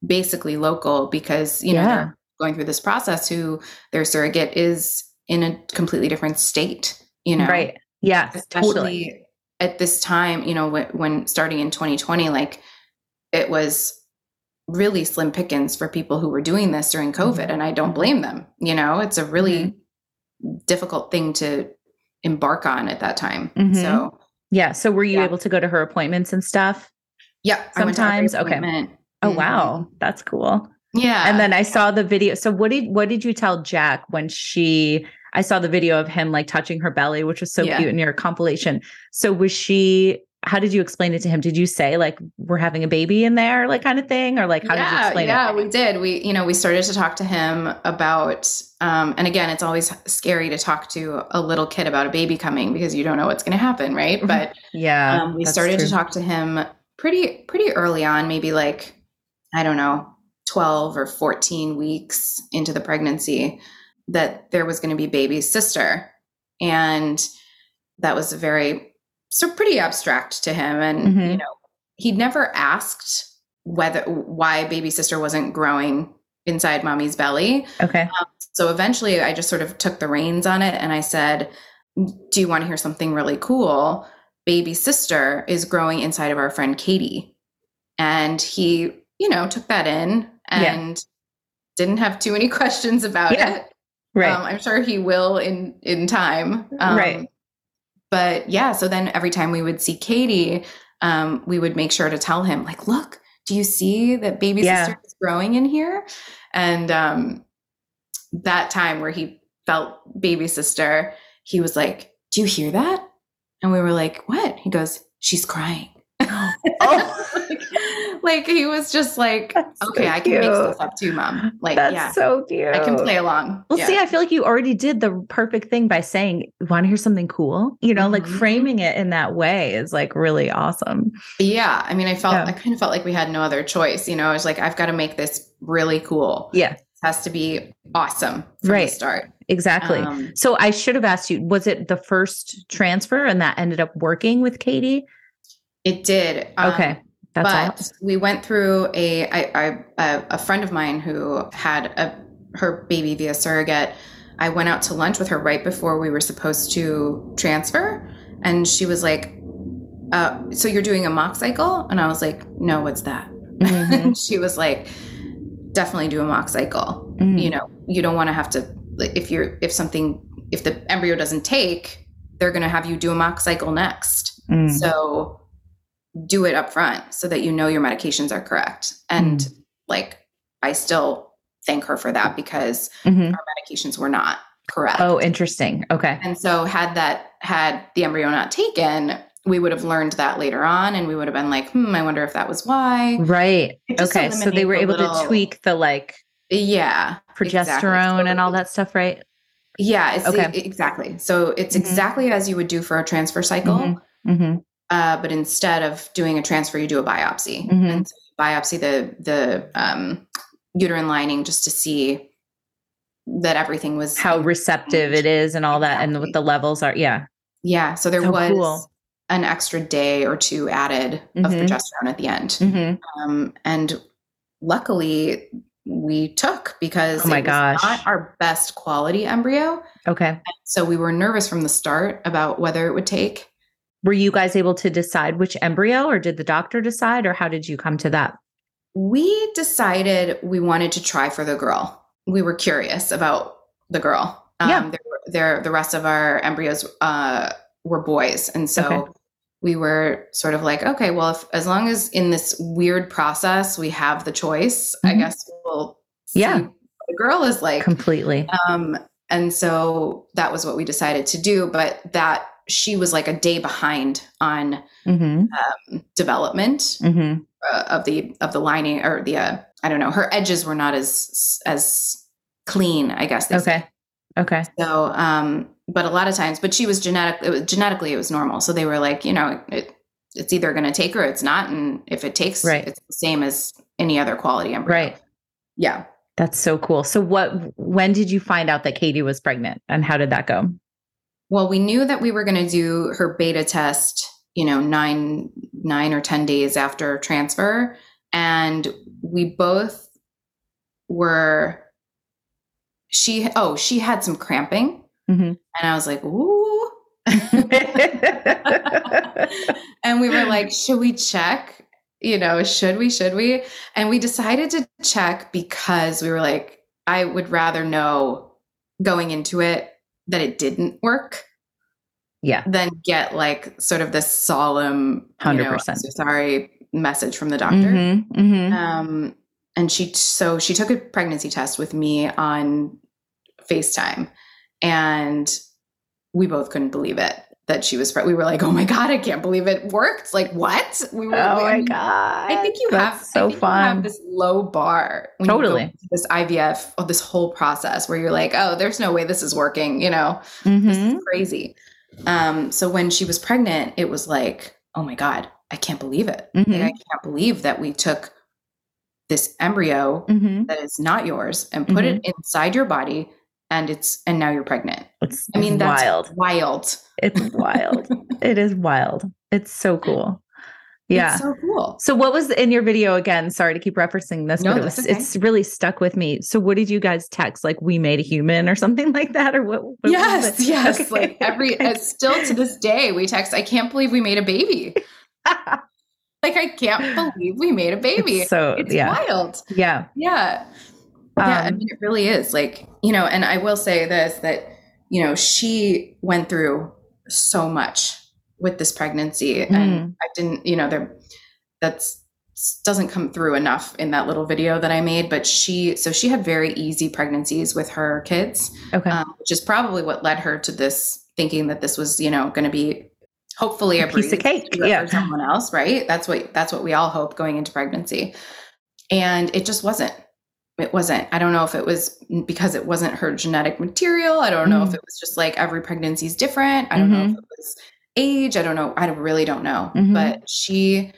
basically local because, you know, Yeah. Going through this process who their surrogate is in a completely different state, you know right. Yes, especially totally. at this time you know when, when starting in 2020 like it was really slim pickings for people who were doing this during covid Mhm. and i don't blame them you know it's a really difficult thing to embark on at that time Mhm. so Yeah. So were you Yeah. able to go to her appointments and stuff? yeah I went to every Sometimes? Okay. Oh, Mhm. wow. That's cool. Yeah and then I saw the video. So what did what did you tell Jack when she I saw the video of him like touching her belly, which was so Yeah. cute in your compilation. So was she how did you explain it to him? Did you say like we're having a baby in there, like kind of thing, or like how yeah, did you explain yeah, it? Yeah, we did. We, you know, we started to talk to him about, um, and again, it's always scary to talk to a little kid about a baby coming because you don't know what's going to happen, right? But Yeah, um, we started true. to talk to him pretty pretty early on, maybe like I don't know, twelve or fourteen weeks into the pregnancy, that there was going to be baby's sister, and that was a very so pretty abstract to him, and Mhm. you know he'd never asked whether why baby sister wasn't growing inside mommy's belly. Okay. So eventually I just sort of took the reins on it and I said, Do you want to hear something really cool? Baby sister is growing inside of our friend Katie. And he, you know, took that in Yeah. and didn't have too many questions about Yeah. it. Right. Um, I'm sure he will in in time. Um, Right. But yeah, so then every time we would see Katie, um, we would make sure to tell him, like, look, do you see that baby Yeah. sister is growing in here? And um, that time where he felt baby sister, he was like, Do you hear that? And we were like, What? He goes, She's crying. Oh. like, like, he was just like, That's so Okay, I can make cute. this up too, mom. Like, That's yeah, so cute. I can play along. Well, Yeah. see, I feel like you already did the perfect thing by saying, want to hear something cool? You know, like Mhm. framing it in that way is like really awesome. Yeah, I mean, I felt Yeah. I kind of felt like we had no other choice. You know, I was like, I've got to make this really cool. Yeah, It has to be awesome from Right. the start. exactly. Um, so I should have asked you, was it the first transfer and that ended up working with Katie? it did. Um, Okay. That's but awesome. we went through a, I, I, a friend of mine who had a her baby via surrogate. I went out to lunch with her right before we were supposed to transfer, and she was like, uh, "So you're doing a mock cycle?" And I was like, "No, what's that?" Mhm. and she was like, "Definitely do a mock cycle. Mhm. You know, you don't want to have to if you're if something if the embryo doesn't take, they're going to have you do a mock cycle next." Mm. So do it up front so that you know your medications are correct. And Mm. like, I still thank her for that because Mhm. our medications were not correct. Oh, interesting. Okay. And so had that, had the embryo not taken, we would have learned that later on and we would have been like, hmm, I wonder if that was why. Right. Okay. So they were able little- to tweak the like Yeah. progesterone exactly. and all that stuff, right? Yeah. It's Okay. exactly. So it's Mhm. exactly as you would do for a transfer cycle. Mhm. hmm uh, but instead of doing a transfer, you do a biopsy. Mhm. And so you biopsy the the um, uterine lining just to see that everything was How receptive it is and all that, and what the levels are. Yeah. yeah. So there So was cool. an extra day or two added of Mhm. progesterone at the end, hmm um, and luckily we took because Oh my it was gosh. not our best quality embryo. Okay. So we were nervous from the start about whether it would take. Were you guys able to decide which embryo, or did the doctor decide, or how did you come to that? We decided we wanted to try for the girl. We were curious about the girl. Um, Yeah. There, there, the rest of our embryos uh, were boys, and so Okay. we were sort of like, okay, well, if, as long as in this weird process we have the choice, I Mhm. guess we'll see Yeah. the girl is like. Completely. Um, and so that was what we decided to do. But that she was like a day behind on hmm um, development hmm uh, of the of the lining or the uh, I don't know her edges were not as as clean I guess they say. Okay. Okay. so um but a lot of times but she was genetic it was genetically it was normal so they were like you know it it's either going to take or it's not and if it takes Right. it's the same as any other quality embryo Right. yeah That's so cool. So, what? When did you find out that Katie was pregnant, and how did that go? Well we knew that we were going to do her beta test you know 9 9 or 10 days after transfer and we both were she oh she had some cramping. Mhm. and i was like ooh. And we were like should we check? You know should we should we? And we decided to check because we were like i would rather know going into it that it didn't work yeah. then get like sort of this solemn 100%. "I'm so sorry message from the doctor Mhm, mhm. um, and she so she took a pregnancy test with me on FaceTime, and we both couldn't believe it. That she was pregnant, we were like oh my god i can't believe it worked like what we were oh my god i think you That's have so fun have this low bar totally this ivf or this whole process where you're like oh there's no way this is working you know mm-hmm. this is mm-hmm. crazy um so when she was pregnant it was like oh my god i can't believe it mm-hmm. like, i can't believe that we took this embryo mm-hmm. that is not yours and put it mm-hmm. inside your body and it's and now you're pregnant. It's I mean that's wild. Wild. It's wild. it is wild. It's so cool. Yeah. It's so cool. So what was in your video again? Sorry to keep referencing this, no, but it was, okay. it's really stuck with me. So what did you guys text? Like we made a human or something like that? Or what? what yes, yes. Okay. Like every okay. still to this day, we text, I can't believe we made a baby. like I can't believe we made a baby. It's so it's yeah. wild. Yeah. Yeah. Yeah, I um, mean, it really is like, you know, and I will say this that, you know, she went through so much with this pregnancy. Mm. And I didn't, you know, there, that's, doesn't come through enough in that little video that I made, but she, so she had very easy pregnancies with her kids, okay. Um, which is probably what led her to this thinking that this was, you know, going to be hopefully a, a piece of cake yeah. for someone else, right? That's what, that's what we all hope going into pregnancy. And it just wasn't it wasn't i don't know if it was because it wasn't her genetic material i don't know mm. if it was just like every pregnancy is different i don't mm-hmm. know if mm-hmm. it was age i don't know i really don't know mm-hmm. but she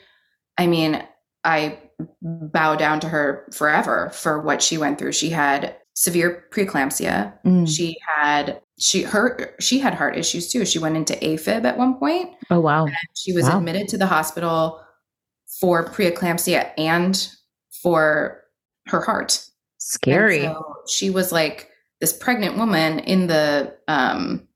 i mean i bow down to her forever for what she went through she had severe preeclampsia mm. she had she her she had heart issues too she went into afib at one point oh wow she was wow. admitted to the hospital for preeclampsia and for her heart Scary. So she was like this pregnant woman in the um,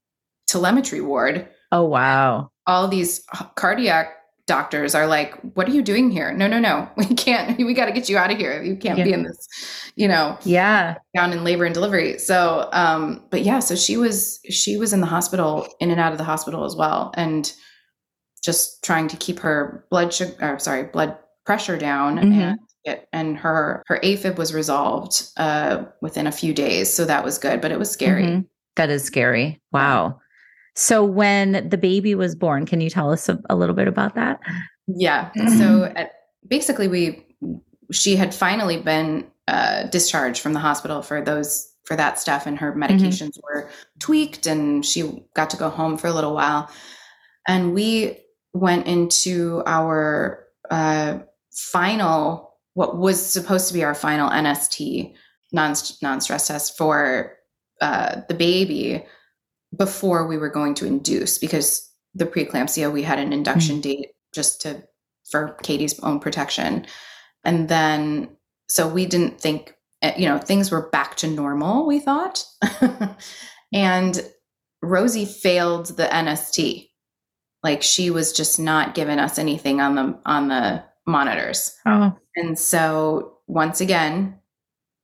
telemetry ward. Oh, wow. All these cardiac doctors are like, What are you doing here? No, no, no. We can't, we got to get you out of here. You can't yeah. be in this, you know, yeah, down in labor and delivery. So, um, but yeah, so she was, she was in the hospital, in and out of the hospital as well. And just trying to keep her blood sugar, sorry, blood pressure down. Mm-hmm. And it, and her her AFib was resolved uh, within a few days, so that was good. But it was scary. Mm-hmm. That is scary. Wow. So when the baby was born, can you tell us a, a little bit about that? Yeah. So at, basically, we she had finally been uh, discharged from the hospital for those for that stuff, and her mm-hmm. medications mm-hmm. were tweaked, and she got to go home for a little while. And we went into our uh, final what was supposed to be our final NST non non stress test for uh, the baby before we were going to induce because the preeclampsia we had an induction mm-hmm. date just to for Katie's own protection, and then so we didn't think eh, you know things were back to normal. We thought, and Rosie failed the NST. Like she was just not giving us anything on the on the monitors. Oh. And so once again,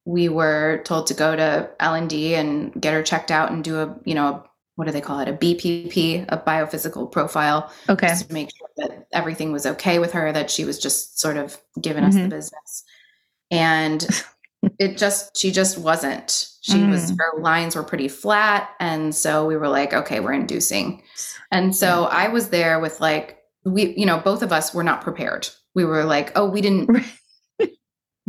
we were told to go to L&D and get her checked out and do a, you know, what do they call it? A BPP, a biophysical profile. Okay. Just to make sure that everything was okay with her, that she was just sort of giving us mm-hmm. the business. And it just, she just wasn't. She mm. was, her lines were pretty flat. And so we were like, okay, we're inducing. And so I was there with like, we, you know, both of us were not prepared we were like, oh, we didn't.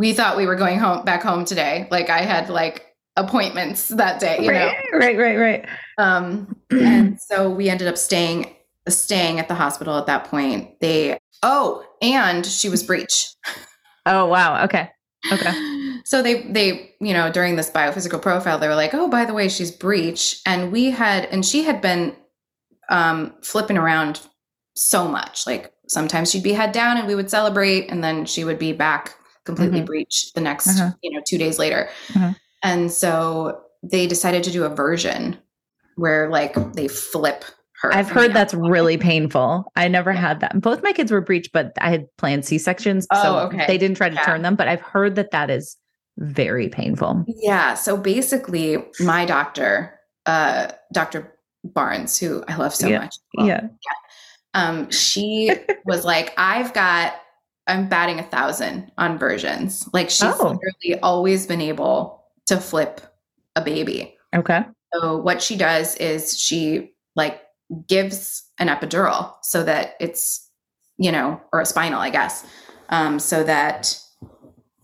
we thought we were going home back home today. Like I had like appointments that day. You right, know? right, right, right. Um, and so we ended up staying staying at the hospital at that point. They oh, and she was breech. Oh wow. Okay. Okay. So they they you know during this biophysical profile they were like oh by the way she's breech and we had and she had been um, flipping around so much like sometimes she'd be head down and we would celebrate and then she would be back completely mm-hmm. breached the next uh-huh. you know two days later uh-huh. and so they decided to do a version where like they flip her i've heard that's really painful i never yeah. had that both my kids were breached but i had planned c-sections oh, so okay. they didn't try to yeah. turn them but i've heard that that is very painful yeah so basically my doctor uh dr barnes who i love so yeah. much well, yeah. yeah um, she was like, I've got, I'm batting a thousand on versions. Like she's oh. literally always been able to flip a baby. Okay. So what she does is she like gives an epidural so that it's, you know, or a spinal, I guess, um, so that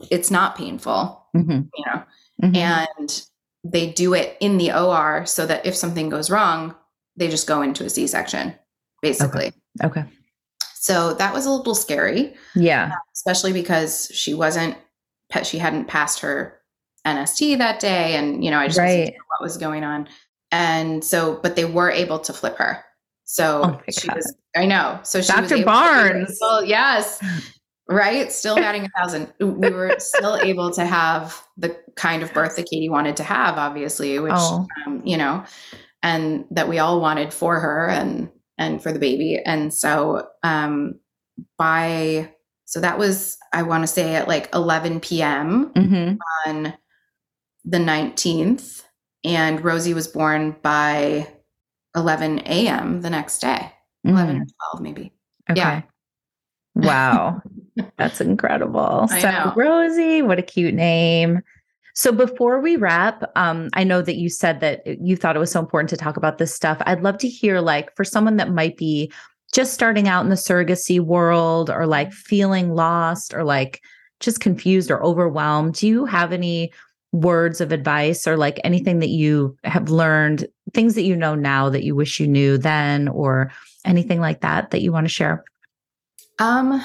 it's not painful, Mm-hmm. you know, Mhm. and they do it in the OR so that if something goes wrong, they just go into a C section, basically. okay. So that was a little scary, Yeah. especially because she wasn't, she hadn't passed her NST that day. And, you know, I just Right. what was going on. And so, but they were able to flip her. So Oh she God. was, I know. So she was Dr. Barnes. well, yes. Right. Still batting a thousand. We were still able to have the kind of birth that Katie wanted to have, obviously, which, Oh. um, you know, and that we all wanted for her and, and for the baby. And so, um, by, so that was, I want to say at like 11 p.m. Mm-hmm. on the 19th. And Rosie was born by 11 a.m. the next day, 11 or 12, maybe. Okay. Yeah. Wow. That's incredible. I so know. Rosie, what a cute name. So before we wrap, um, I know that you said that you thought it was so important to talk about this stuff. I'd love to hear, like, for someone that might be just starting out in the surrogacy world or like feeling lost or like just confused or overwhelmed, do you have any words of advice or like anything that you have learned, things that you know now that you wish you knew then, or anything like that that you want to share? Um,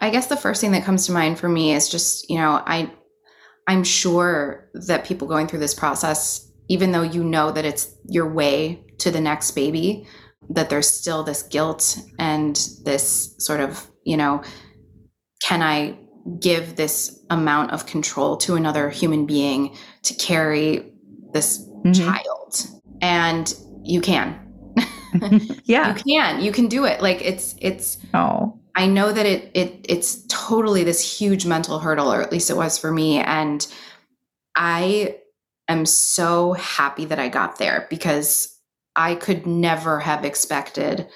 I guess the first thing that comes to mind for me is just, you know, I I'm sure that people going through this process, even though you know that it's your way to the next baby, that there's still this guilt and this sort of, you know, can I give this amount of control to another human being to carry this Mhm. child? And you can. yeah. You can. You can do it. Like it's it's Oh. I know that it it it's totally this huge mental hurdle, or at least it was for me. And I am so happy that I got there because I could never have expected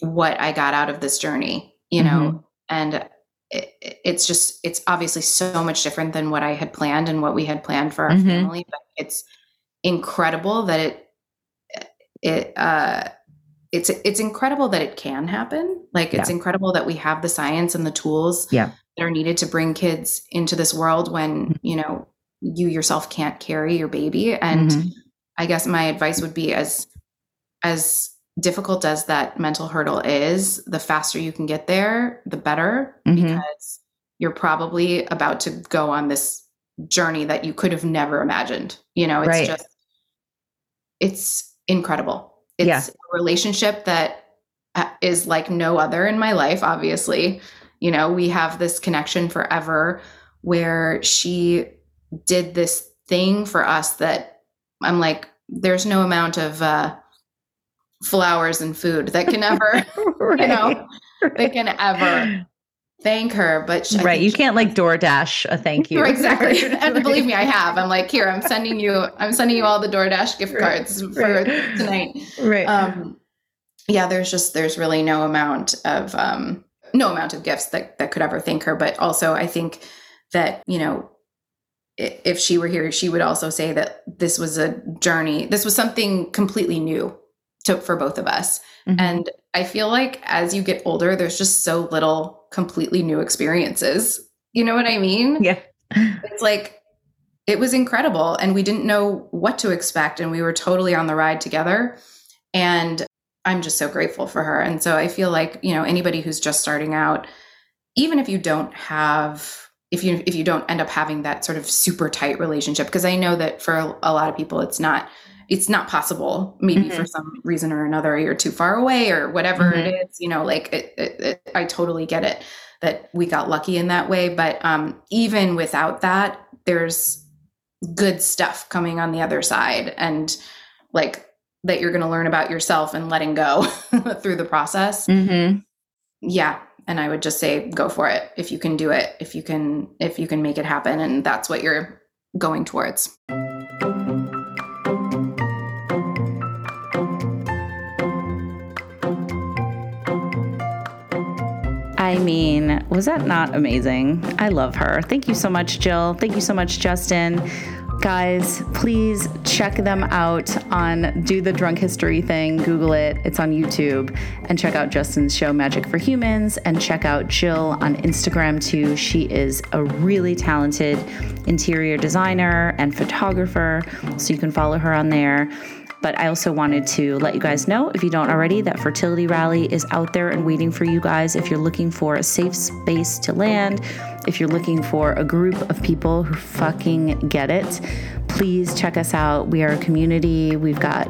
what I got out of this journey, you know, and it, it's just it's obviously so much different than what I had planned and what we had planned for our Mhm. family, but it's incredible that it it uh it's it's incredible that it can happen. Like it's incredible that we have the science and the tools Yeah. that are needed to bring kids into this world when, you know, you yourself can't carry your baby. And Mhm. I guess my advice would be as as difficult as that mental hurdle is, the faster you can get there, the better Mhm. because you're probably about to go on this journey that you could have never imagined. You know, it's Right. just it's incredible. It's Yeah. a relationship that uh, like no other in my life, obviously. You know, we have this connection forever where she did this thing for us that I'm like, there's no amount of uh, flowers and food that can ever, right. you know, that can ever thank her. But she, right. You can't like DoorDash a thank you. Exactly. and believe me, I have. I'm like, here, I'm sending you, I'm sending you all the DoorDash gift Right, cards for right. tonight. Right. Um, yeah, there's just there's really no amount of um, no amount of gifts that that could ever thank her. But also, I think that you know, if she were here, she would also say that this was a journey. This was something completely new to for both of us. Mhm. And I feel like as you get older, there's just so little completely new experiences. You know what I mean? yeah. It's like it was incredible and we didn't know what to expect and we were totally on the ride together. And I'm just so grateful for her. And so I feel like, you know, anybody who's just starting out, even if you don't have if you if you don't end up having that sort of super tight relationship because I know that for a lot of people it's not it's not possible maybe for some reason or another you're too far away or whatever it is you know like it, it, it, i totally get it that we got lucky in that way but um even without that there's good stuff coming on the other side and like that you're going to learn about yourself and letting go through the process. Mhm. yeah and i would just say go for it. If you can do it if you can if you can make it happen and that's what you're going towards I mean, was that not amazing? I love her. Thank you so much, Jill. Thank you so much, Justin. Guys, please check them out on Do the Drunk History thing. Google it, it's on YouTube. And check out Justin's show, Magic for Humans. And check out Jill on Instagram too. She is a really talented interior designer and photographer. So you can follow her on there. But I also wanted to let you guys know, if you don't already, that Fertility Rally is out there and waiting for you guys. If you're looking for a safe space to land, if you're looking for a group of people who fucking get it, please check us out. We are a community. We've got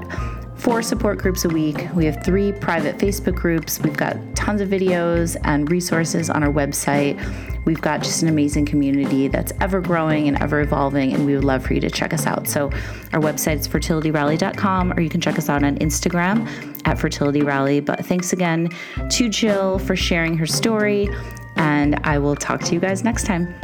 four support groups a week. We have three private Facebook groups. We've got tons of videos and resources on our website. We've got just an amazing community that's ever growing and ever evolving, and we would love for you to check us out. So, our website is fertilityrally.com, or you can check us out on Instagram at Fertility Rally. But thanks again to Jill for sharing her story, and I will talk to you guys next time.